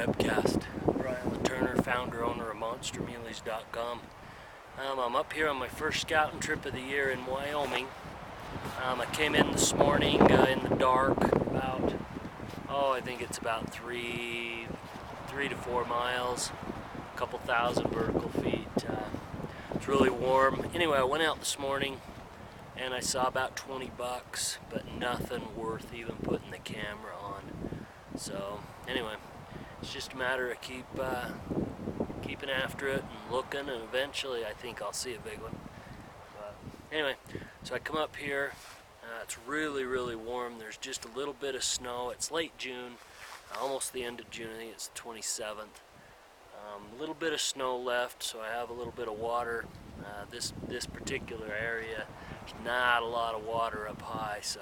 webcast. Brian Turner, founder, owner of MonsterMuleys.com. Um, I'm up here on my first scouting trip of the year in Wyoming. Um, I came in this morning uh, in the dark, about oh, I think it's about three, three to four miles, a couple thousand vertical feet. Uh, it's really warm. Anyway, I went out this morning and I saw about 20 bucks, but nothing worth even putting the camera on. So anyway, it's just a matter of keep uh, keeping after it and looking, and eventually I think I'll see a big one. But anyway, so I come up here. Uh, it's really, really warm. There's just a little bit of snow. It's late June, almost the end of June. I think it's the 27th. Um, a little bit of snow left, so I have a little bit of water. Uh, this this particular area, not a lot of water up high, so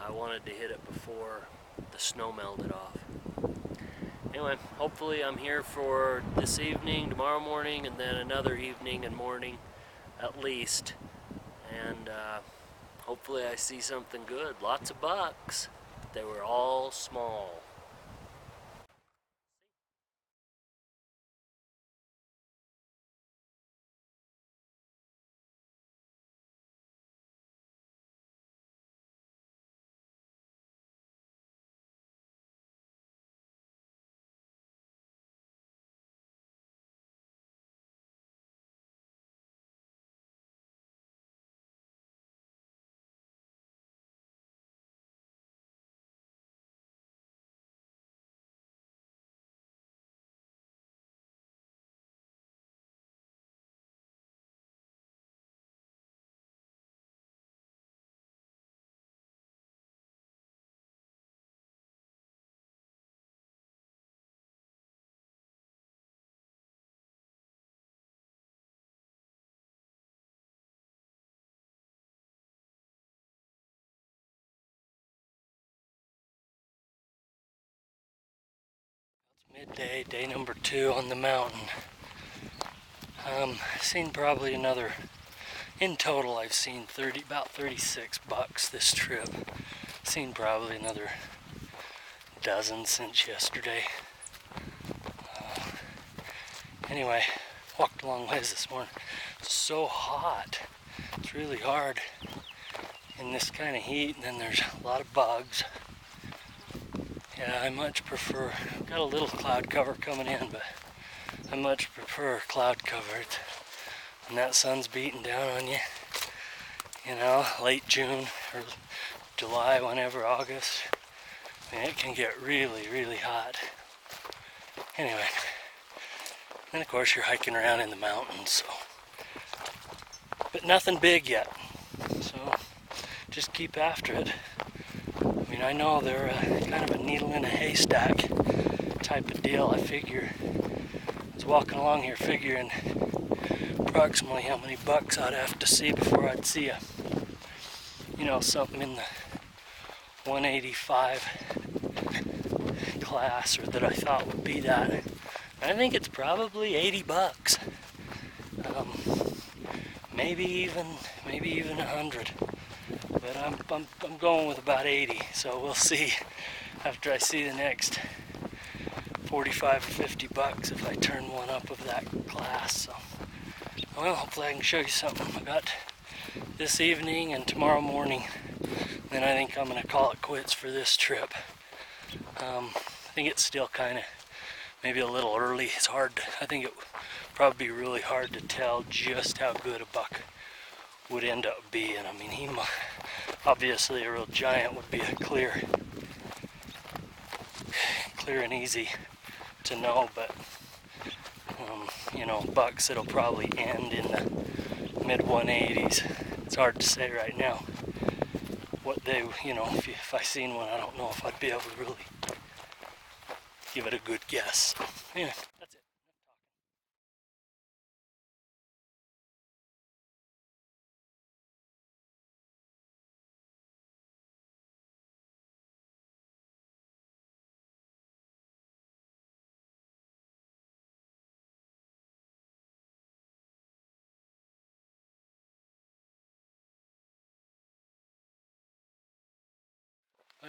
I wanted to hit it before the snow melted off. Anyway, hopefully I'm here for this evening, tomorrow morning, and then another evening and morning at least. And uh, hopefully I see something good. Lots of bucks, but they were all small. Midday, day number two on the mountain. Um, seen probably another, in total I've seen 30, about 36 bucks this trip. Seen probably another dozen since yesterday. Uh, anyway, walked a long ways this morning. So hot. It's really hard in this kind of heat, and then there's a lot of bugs. Yeah, I much prefer, got a little cloud cover coming in, but I much prefer cloud cover. When that sun's beating down on you, you know, late June or July, whenever, August, I mean, it can get really, really hot. Anyway, and of course you're hiking around in the mountains, so. But nothing big yet, so just keep after it. I mean, I know they're uh, kind of a needle in a haystack type of deal. I figure, I was walking along here figuring approximately how many bucks I'd have to see before I'd see a, you know, something in the 185 class or that I thought would be that. I think it's probably 80 bucks. Um, maybe even, maybe even 100 but I'm, I'm, I'm going with about 80 so we'll see after I see the next 45 or 50 bucks if I turn one up of that class so. Well hopefully I can show you something I got this evening and tomorrow morning. Then I think I'm gonna call it quits for this trip. Um, I think it's still kind of maybe a little early. It's hard to, I think it probably be really hard to tell just how good a buck would end up being. I mean he might obviously a real giant would be a clear clear and easy to know but um, you know bucks it'll probably end in the mid 180s it's hard to say right now what they you know if, you, if I seen one I don't know if I'd be able to really give it a good guess. Yeah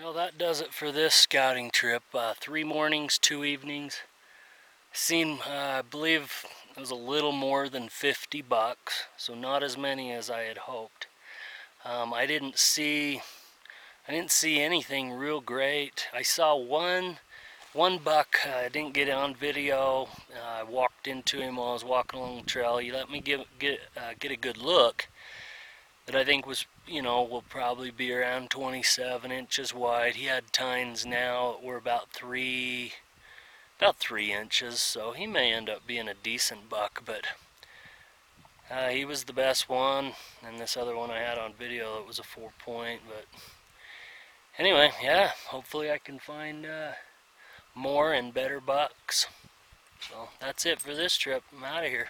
Well, that does it for this scouting trip. Uh, three mornings, two evenings. Seen, uh, I believe it was a little more than 50 bucks, so not as many as I had hoped. Um, I didn't see, I didn't see anything real great. I saw one, one buck. uh, I didn't get it on video. Uh, I walked into him while I was walking along the trail. He let me give, get uh, get a good look. That I think was, you know, will probably be around 27 inches wide. He had tines now that were about three, about three inches, so he may end up being a decent buck, but uh, he was the best one, and this other one I had on video it was a four point, but anyway, yeah, hopefully I can find uh, more and better bucks. So that's it for this trip. I'm out of here.